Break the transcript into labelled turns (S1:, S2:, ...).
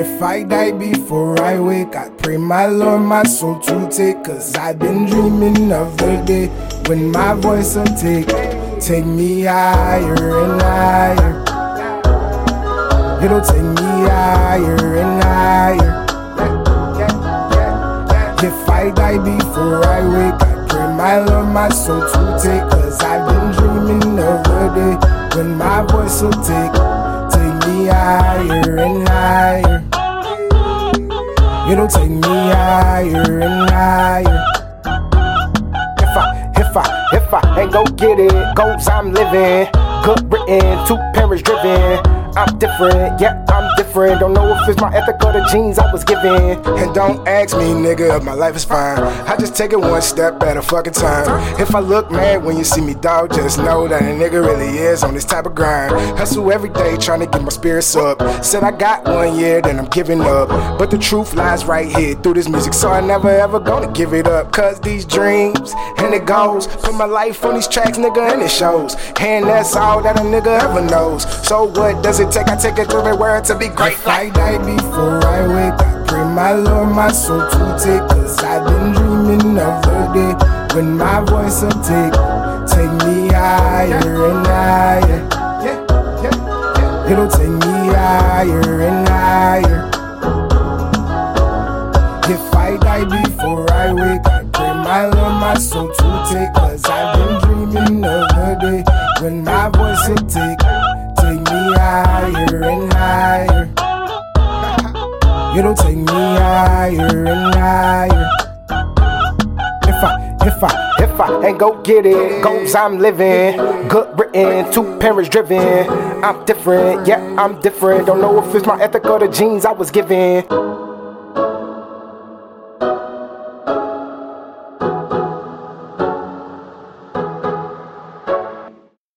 S1: If I die before I wake, I pray my Lord my soul to take. Cause I've been dreaming of the day when my voice will take, take me higher and higher. It'll take me higher and higher. If I die before I wake, I pray my Lord my soul to take. Cause I've been dreaming of the day when my voice will take, take me higher and higher. It'll take me higher and higher. If I, if I, if I ain't go get it, goals I'm living. Good written, two parents driven. I'm different, yeah, I'm different. Don't know if it's my ethic or the genes I was given. And don't ask me, nigga, if my life is fine. I just take it one step at a fucking time. If I look mad when you see me, dog, just know that a nigga really is on this type of grind. Hustle every day, trying to get my spirits up. Said I got one year, then I'm giving up. But the truth lies right here through this music, so I never ever gonna give it up. Cause these dreams and it goes. Put my life on these tracks, nigga, and it shows. And that's all that a nigga ever knows. So what does it take? I take it everywhere to be great. If I die before I wake, I pray my Lord my soul to take. Cause I've been dreaming of the day when my voice will take, take me higher and higher. It'll take me higher and higher. If I die before I wake, I pray my Lord my soul to take. Cause I've been dreaming of the day when my voice will take, higher and higher. It'll take me higher and higher. If I, if I, if I ain't go get it, goals I'm living. Good written, two parents driven. I'm different, yeah, I'm different. Don't know if it's my ethic or the genes I was given.